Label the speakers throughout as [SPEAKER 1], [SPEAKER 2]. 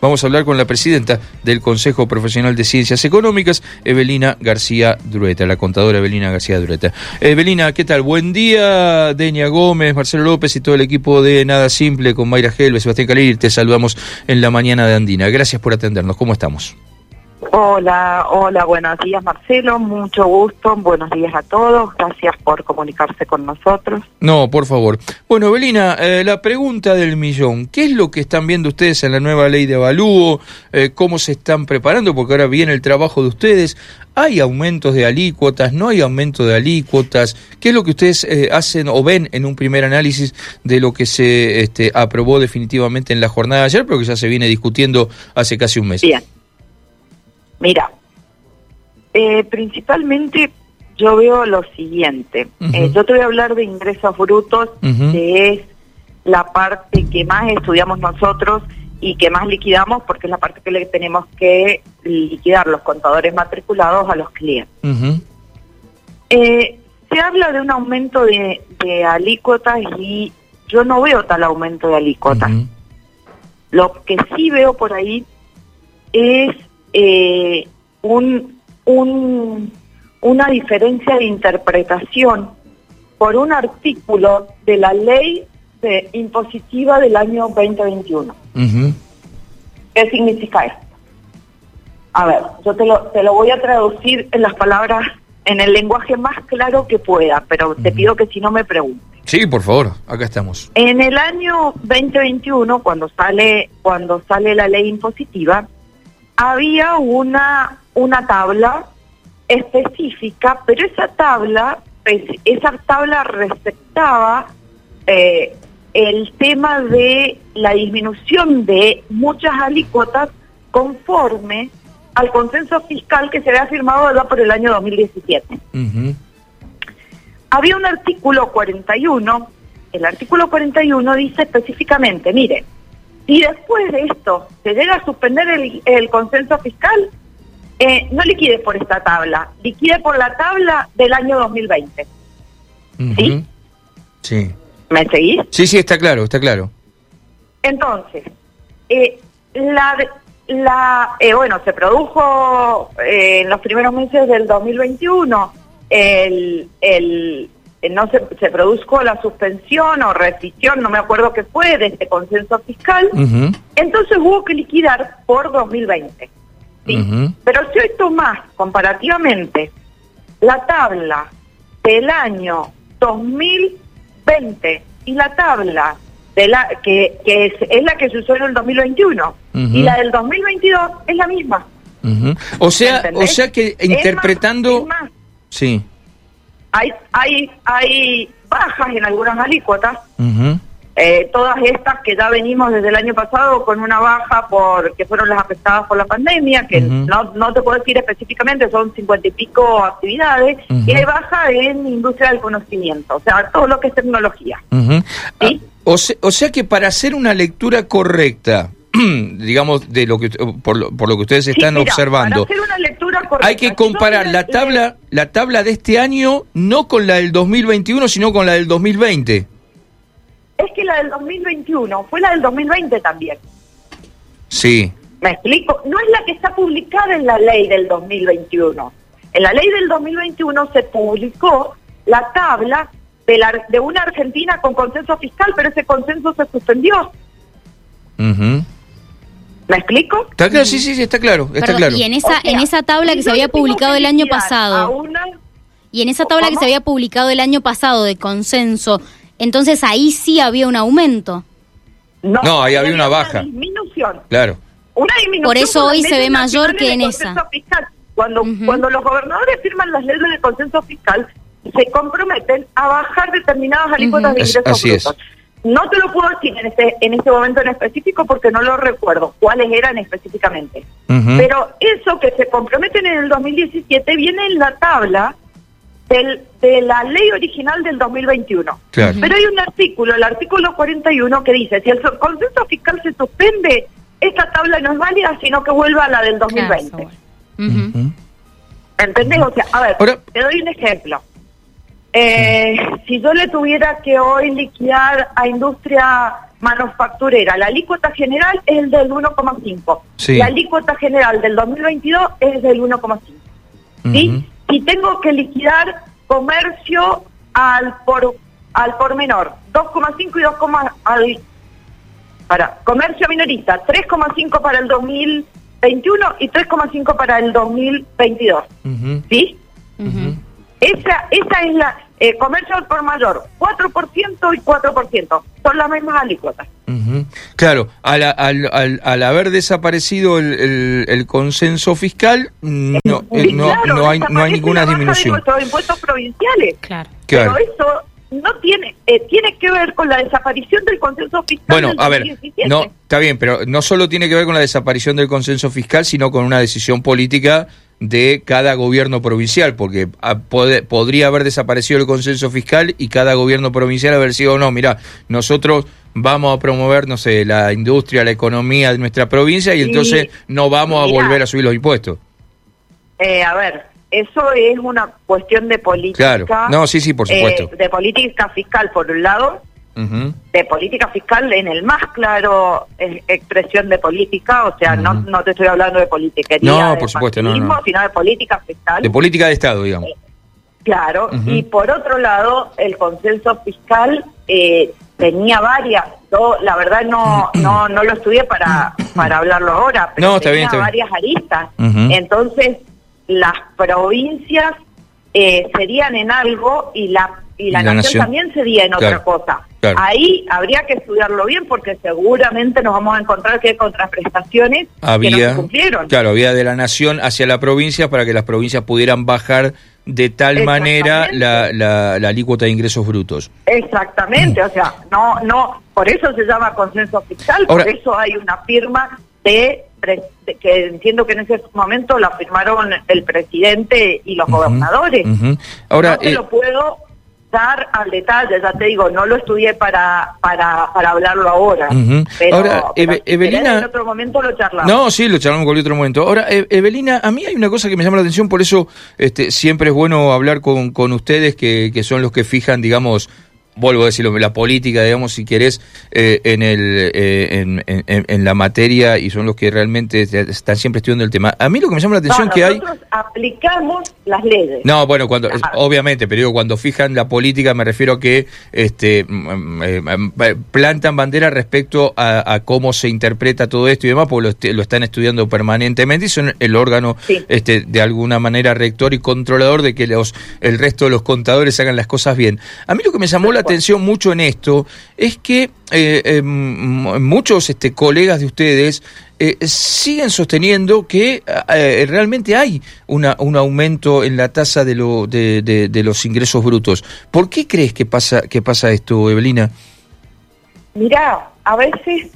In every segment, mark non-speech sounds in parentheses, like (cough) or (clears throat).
[SPEAKER 1] Vamos a hablar con la presidenta del Consejo Profesional de Ciencias Económicas, Evelina García Drueta, la contadora Evelina García Drueta. Evelina, ¿qué tal? Buen día, Deña Gómez, Marcelo López y todo el equipo de Nada Simple con Mayra Gelbe, Sebastián Calir. Te saludamos en la mañana de Andina. Gracias por atendernos. ¿Cómo estamos?
[SPEAKER 2] Hola, hola, buenos días Marcelo, mucho gusto, buenos días a todos, gracias por comunicarse con nosotros.
[SPEAKER 1] No, por favor. Bueno, Evelina, eh, la pregunta del millón, ¿qué es lo que están viendo ustedes en la nueva ley de avalúo? Eh, ¿Cómo se están preparando? Porque ahora viene el trabajo de ustedes. ¿Hay aumentos de alícuotas? ¿No hay aumento de alícuotas? ¿Qué es lo que ustedes eh, hacen o ven en un primer análisis de lo que se este, aprobó definitivamente en la jornada de ayer, pero que ya se viene discutiendo hace casi un mes?
[SPEAKER 2] Bien. Mira, eh, principalmente yo veo lo siguiente. Eh, yo te voy a hablar de ingresos brutos, que es la parte que más estudiamos nosotros y que más liquidamos porque es la parte que le tenemos que liquidar los contadores matriculados a los clientes. Eh, se habla de un aumento de, alícuotas y yo no veo tal aumento de alícuotas. Lo que sí veo por ahí es eh, un, un, una diferencia de interpretación por un artículo de la ley de impositiva del año 2021. ¿Qué significa esto? A ver, yo te lo, te lo voy a traducir en las palabras, en el lenguaje más claro que pueda, pero te pido que si no me preguntes.
[SPEAKER 1] Sí, por favor, acá estamos.
[SPEAKER 2] En el año 2021, cuando sale, cuando sale la ley impositiva, había una, una tabla específica, pero esa tabla, pues, esa tabla respetaba eh, el tema de la disminución de muchas alícuotas conforme al consenso fiscal que se había firmado por el año 2017. Había un artículo 41, el artículo 41 dice específicamente, mire, y después de esto se llega a suspender el, consenso fiscal, eh, no liquide por esta tabla, liquide por la tabla del año 2020. ¿Sí?
[SPEAKER 1] Sí.
[SPEAKER 2] ¿Me seguís?
[SPEAKER 1] Sí, sí, está claro, está claro.
[SPEAKER 2] Entonces, eh, la, la eh, bueno, se produjo en los primeros meses del 2021 el, el, no se, se produjo la suspensión o rescisión, no me acuerdo qué fue, de este consenso fiscal, entonces hubo que liquidar por 2020. ¿sí? Pero si hoy tomás comparativamente la tabla del año 2020 y la tabla de la que, que es, la que se usó en el 2021 y la del 2022 es la misma.
[SPEAKER 1] O sea, o sea que interpretando... sí
[SPEAKER 2] hay, hay, hay bajas en algunas alícuotas. Eh, todas estas que ya venimos desde el año pasado con una baja por que fueron las afectadas por la pandemia, que no, no te puedo decir específicamente, son cincuenta y pico actividades, y hay baja en industria del conocimiento, o sea, todo lo que es tecnología.
[SPEAKER 1] ¿Sí? Ah, o, o sea que para hacer una lectura correcta, (clears throat) digamos, de lo que por lo, por lo que ustedes están observando. hay que comparar la tabla la tabla de este año no con la del 2021, sino con la del 2020.
[SPEAKER 2] Es que la del 2021 fue la del 2020 también.
[SPEAKER 1] Sí.
[SPEAKER 2] ¿Me explico? No es la que está publicada en la ley del 2021. En la ley del 2021 se publicó la tabla de, la, de una Argentina con consenso fiscal, pero ese consenso se suspendió. ¿Me explico?
[SPEAKER 1] Está claro, sí, sí, sí, está claro, está claro.
[SPEAKER 3] Y en esa, en esa tabla que se había publicado el año pasado. Y en esa tabla que se había publicado el año pasado de consenso, entonces ahí sí había un aumento.
[SPEAKER 1] No, ahí había una baja.
[SPEAKER 2] disminución.
[SPEAKER 1] Claro.
[SPEAKER 2] Una disminución.
[SPEAKER 3] Por eso hoy se ve mayor que en esa.
[SPEAKER 2] Cuando, cuando los gobernadores firman las leyes de consenso fiscal, se comprometen a bajar determinadas alícuotas de ingresos
[SPEAKER 1] Así Es.
[SPEAKER 2] No te lo puedo decir en este, en este momento en específico porque no lo recuerdo cuáles eran específicamente. Pero eso que se comprometen en el 2017 viene en la tabla del, de la ley original del 2021. Pero hay un artículo, el artículo 41, que dice, si el consenso fiscal se suspende, esta tabla no es válida, sino que vuelva a la del 2020. ¿Entendés? O sea, a ver, te doy un ejemplo. Eh, si yo le tuviera que hoy liquidar a industria manufacturera, la alícuota general es el del 1,5. La alícuota general del 2022 es del 1,5. ¿Sí? Y tengo que liquidar comercio al por al por menor, 2,5 y 2, al para comercio minorista, 3,5 para el 2021 y 3,5 para el 2022. ¿Sí? Esa esa es la eh, comercio al por mayor, 4% y 4%. Son las mismas alícuotas.
[SPEAKER 1] Claro, al, al, al, haber desaparecido el, el, consenso fiscal, no, eh, no, no, hay, no hay ninguna disminución.
[SPEAKER 2] De impuestos provinciales. Claro. Pero eso no tiene eh, tiene que ver con la desaparición del consenso fiscal.
[SPEAKER 1] Bueno, a ver, no está bien, pero no solo tiene que ver con la desaparición del consenso fiscal, sino con una decisión política de cada gobierno provincial, porque ah, podría haber desaparecido el consenso fiscal y cada gobierno provincial haber sido, no, mira, nosotros vamos a promover, no sé, la industria, la economía de nuestra provincia y entonces no vamos a volver a subir los impuestos.
[SPEAKER 2] Eh, a ver, eso es una cuestión de política.
[SPEAKER 1] Claro, no, sí, sí, por supuesto.
[SPEAKER 2] Eh, de política fiscal, por un lado, de política fiscal en el más claro expresión de política, o sea, no, no te estoy hablando de politiquería,
[SPEAKER 1] no, por supuesto, no,
[SPEAKER 2] sino de política fiscal.
[SPEAKER 1] De política de Estado, digamos. Eh,
[SPEAKER 2] claro, y por otro lado, el consenso fiscal eh, tenía varias, yo la verdad no (clears throat) no no lo estudié para para hablarlo ahora, pero tenía varias aristas. Entonces, las provincias eh, serían en algo y la y la, nación, también sería en otra cosa. Ahí habría que estudiarlo bien porque seguramente nos vamos a encontrar que hay contraprestaciones
[SPEAKER 1] había,
[SPEAKER 2] que no cumplieron.
[SPEAKER 1] Claro, había de la nación hacia la provincia para que las provincias pudieran bajar de tal manera la, la, alícuota de ingresos brutos.
[SPEAKER 2] Exactamente, o sea, no, no, por eso se llama consenso fiscal, por eso hay una firma de que entiendo que en ese momento la firmaron el presidente y los gobernadores. Ahora, no te eh, lo puedo dar al detalle, ya te digo, no lo estudié para para, para hablarlo ahora. pero, ahora, Evelina... En otro momento lo charlamos.
[SPEAKER 1] No, sí, lo charlamos en cualquier otro momento. Ahora, Evelina, a mí hay una cosa que me llama la atención, por eso este, siempre es bueno hablar con, con ustedes, que, que son los que fijan, digamos, vuelvo a decirlo, la política, digamos, si querés, eh, en, el, eh, en, en, la materia y son los que realmente están siempre estudiando el tema. A mí lo que me llama la atención es que hay...
[SPEAKER 2] Nosotros aplicamos las leyes.
[SPEAKER 1] No, bueno, cuando obviamente, pero digo, cuando fijan la política me refiero a que este, mm, mm, eh, plantan bandera respecto a, cómo se interpreta todo esto y demás, porque lo, están estudiando permanentemente y son el órgano este, de alguna manera rector y controlador de que los el resto de los contadores hagan las cosas bien. A mí lo que me llamó la atención mucho en esto es que eh, em, muchos este, colegas de ustedes eh, siguen sosteniendo que eh, realmente hay una, un aumento en la tasa de, lo, de, los ingresos brutos. ¿Por qué crees que pasa, que pasa esto, Evelina?
[SPEAKER 2] Mira, a veces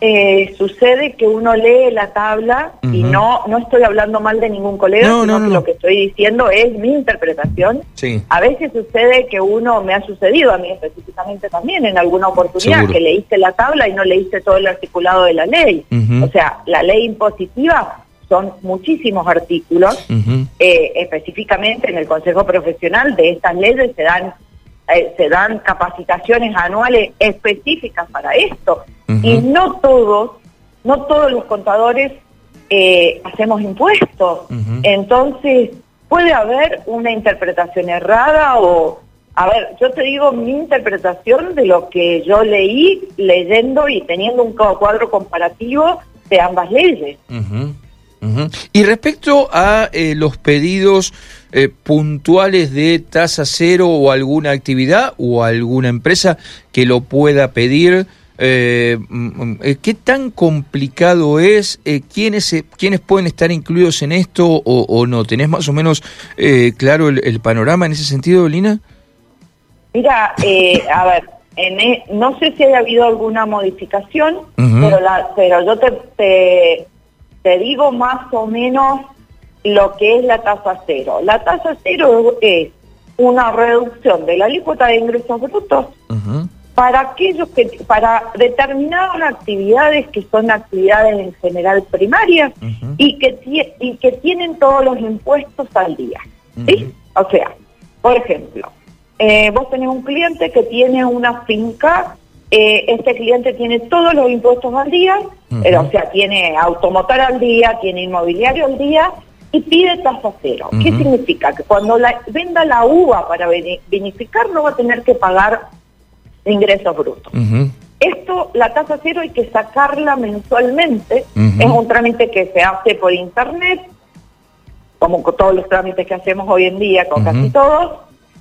[SPEAKER 2] eh, sucede que uno lee la tabla y no no estoy hablando mal de ningún colega, sino que lo que estoy diciendo es mi interpretación. A veces sucede que uno, me ha sucedido a mí específicamente también en alguna oportunidad, que leíste la tabla y no leíste todo el articulado de la ley. O sea, la ley impositiva son muchísimos artículos, eh, específicamente en el Consejo Profesional de estas leyes se dan eh, se dan capacitaciones anuales específicas para esto y no todos, no todos los contadores eh, hacemos impuestos. Entonces, puede haber una interpretación errada o, a ver, yo te digo mi interpretación de lo que yo leí leyendo y teniendo un cuadro comparativo de ambas leyes.
[SPEAKER 1] Y respecto a eh, los pedidos eh, puntuales de tasa cero o alguna actividad o alguna empresa que lo pueda pedir, eh, mm, ¿qué tan complicado es? ¿quiénes, ¿Quiénes pueden estar incluidos en esto o, no? ¿Tenés más o menos claro el, panorama en ese sentido, Lina?
[SPEAKER 2] Mira, a ver, en no sé si haya habido alguna modificación, pero, la, pero yo te te digo más o menos lo que es la tasa cero. La tasa cero es una reducción de la alícuota de ingresos brutos para aquellos que, para determinadas actividades que son actividades en general primarias y, que, y que tienen todos los impuestos al día. ¿sí? O sea, por ejemplo, eh, vos tenés un cliente que tiene una finca eh, este cliente tiene todos los impuestos al día, eh, o sea, tiene automotor al día, tiene inmobiliario al día y pide tasa cero. ¿Qué significa? Que cuando la, venda la uva para vinificar no va a tener que pagar ingresos brutos. Esto, la tasa cero hay que sacarla mensualmente, es un trámite que se hace por internet, como con todos los trámites que hacemos hoy en día, con casi todos,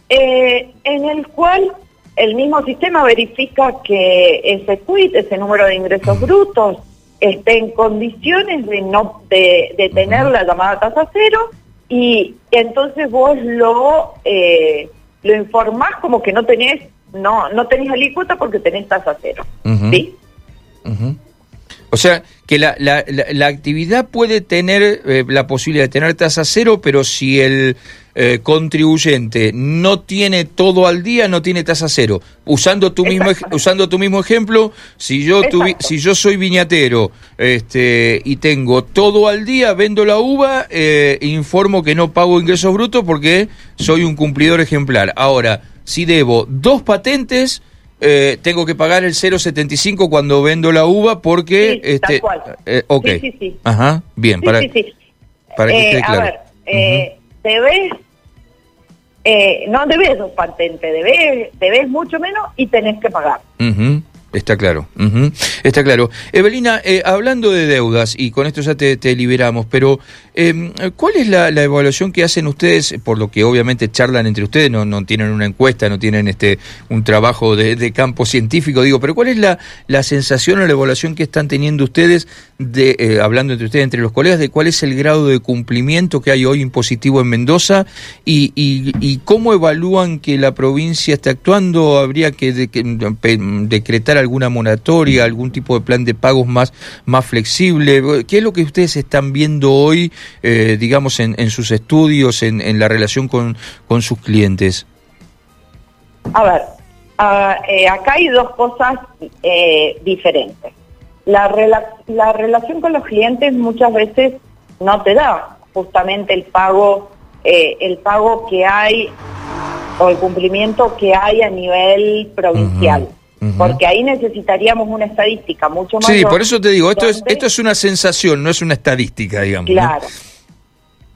[SPEAKER 2] eh, en el cual el mismo sistema verifica que ese quit, ese número de ingresos brutos, esté en condiciones de no de, tener la llamada tasa cero y entonces vos lo eh, lo informás como que no tenés no no tenés alícuota porque tenés tasa cero, ¿sí?
[SPEAKER 1] O sea, que la, la, la, actividad puede tener eh, la posibilidad de tener tasa cero, pero si el eh, contribuyente no tiene todo al día, no tiene tasa cero. Usando tu mismo usando tu mismo ejemplo, si yo si yo soy viñatero este, y tengo todo al día, vendo la uva, eh, informo que no pago ingresos brutos porque soy un cumplidor ejemplar. Ahora, si debo dos patentes, eh, tengo que pagar el 0,75 cuando vendo la uva porque... este, eh, ok. Sí, sí, Ajá, bien, para, para que esté claro. A ver,
[SPEAKER 2] eh, debes, eh, no debes dos patentes, debes, debes mucho menos y tenés que pagar.
[SPEAKER 1] Está claro, está claro. Evelina, eh, hablando de deudas, y con esto ya te, liberamos, pero em, ¿cuál es la, evaluación que hacen ustedes, por lo que obviamente charlan entre ustedes, no, no tienen una encuesta, no tienen este un trabajo de, campo científico, digo, pero ¿cuál es la, la sensación o la evaluación que están teniendo ustedes, de eh, hablando entre ustedes, entre los colegas, de cuál es el grado de cumplimiento que hay hoy impositivo en Mendoza y, y, cómo evalúan que la provincia está actuando? ¿Habría que, decretar alguna moratoria, algún tipo de plan de pagos más, más flexible? ¿Qué es lo que ustedes están viendo hoy, eh, digamos, en, sus estudios, en, la relación con, con sus clientes?
[SPEAKER 2] A ver, eh, acá hay dos cosas eh, diferentes. La, la relación con los clientes muchas veces no te da justamente el pago, el pago que hay o el cumplimiento que hay a nivel provincial porque ahí necesitaríamos una estadística mucho más.
[SPEAKER 1] Sí, por eso te digo, esto es esto es una sensación, no es una estadística, digamos.
[SPEAKER 2] Claro.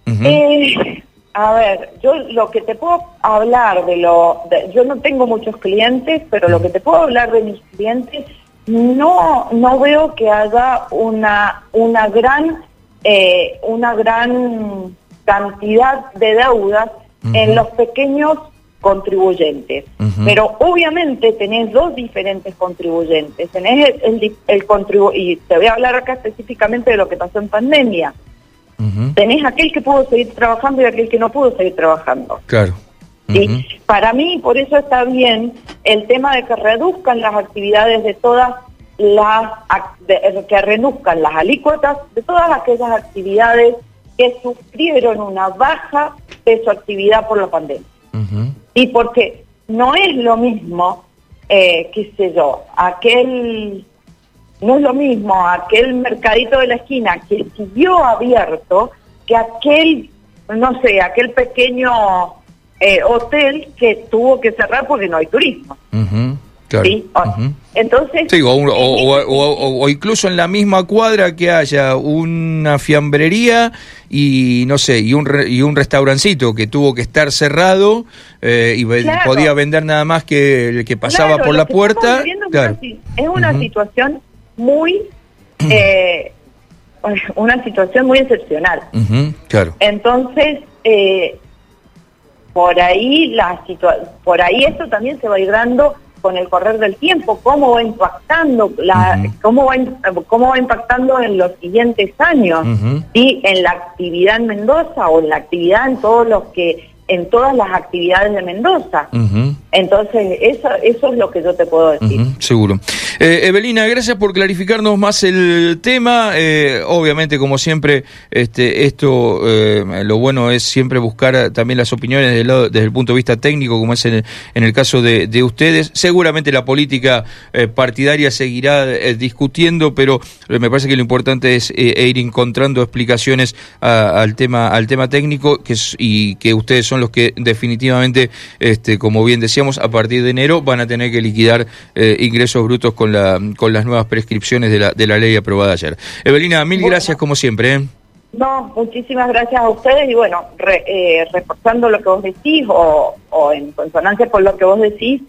[SPEAKER 2] Eh, a ver, yo lo que te puedo hablar de lo, yo no tengo muchos clientes, pero lo que te puedo hablar de mis clientes, no no veo que haya una una gran eh, una gran cantidad de deudas en los pequeños contribuyentes. Pero obviamente tenés dos diferentes contribuyentes. Tenés el, el, y te voy a hablar acá específicamente de lo que pasó en pandemia. Tenés aquel que pudo seguir trabajando y aquel que no pudo seguir trabajando.
[SPEAKER 1] Claro.
[SPEAKER 2] ¿Sí? Para mí, por eso está bien el tema de que reduzcan las actividades de todas las, que reduzcan las alícuotas de todas aquellas actividades que sufrieron una baja de su actividad por la pandemia. Y porque no es lo mismo, eh, qué sé yo, aquel, no es lo mismo aquel mercadito de la esquina que siguió abierto que aquel, no sé, aquel pequeño eh, hotel que tuvo que cerrar porque no hay turismo. ¿Sí? Entonces...
[SPEAKER 1] o, incluso en la misma cuadra que haya una fiambrería y no sé, y un, y un restaurancito que tuvo que estar cerrado eh, y podía vender nada más que el que pasaba por la puerta.
[SPEAKER 2] Es una, situación muy... (clears throat) Eh, una situación muy excepcional.
[SPEAKER 1] claro.
[SPEAKER 2] Entonces, eh, por ahí la por ahí esto también se va a ir dando con el correr del tiempo, cómo va impactando, la, cómo, va, cómo va impactando en los siguientes años, y en la actividad en Mendoza o en la actividad en todos los que en todas las actividades de Mendoza. Entonces, eso, eso es lo que yo te puedo decir.
[SPEAKER 1] seguro. Eh, Evelina, gracias por clarificarnos más el tema. Eh, obviamente, como siempre, este, esto, eh, lo bueno es siempre buscar también las opiniones desde el, punto de vista técnico, como es en el, caso de, ustedes. Seguramente la política partidaria seguirá discutiendo, pero me parece que lo importante es ir encontrando explicaciones al tema al tema técnico que y que ustedes son los que definitivamente, este, como bien decíamos, a partir de enero van a tener que liquidar eh, ingresos brutos con, la, con las nuevas prescripciones de la, de la ley aprobada ayer. Evelina, mil gracias como siempre. ¿eh?
[SPEAKER 2] No, muchísimas gracias a ustedes y bueno, reforzando lo que vos decís o, o en consonancia con lo que vos decís,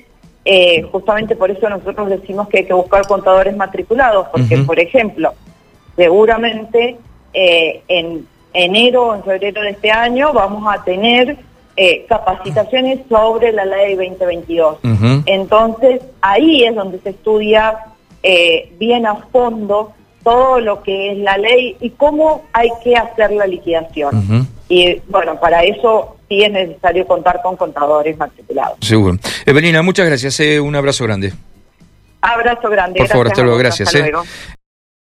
[SPEAKER 2] eh, justamente por eso nosotros decimos que hay que buscar contadores matriculados, porque, por ejemplo, seguramente eh, en enero o en febrero de este año vamos a tener eh, capacitaciones sobre la ley 2022. Entonces, ahí es donde se estudia bien a fondo todo lo que es la ley y cómo hay que hacer la liquidación. Y bueno, para eso sí es necesario contar con contadores matriculados.
[SPEAKER 1] Seguro. Evelina, muchas gracias. Eh, un abrazo grande.
[SPEAKER 2] Abrazo grande.
[SPEAKER 1] Por favor, hasta luego. Gracias. Eh.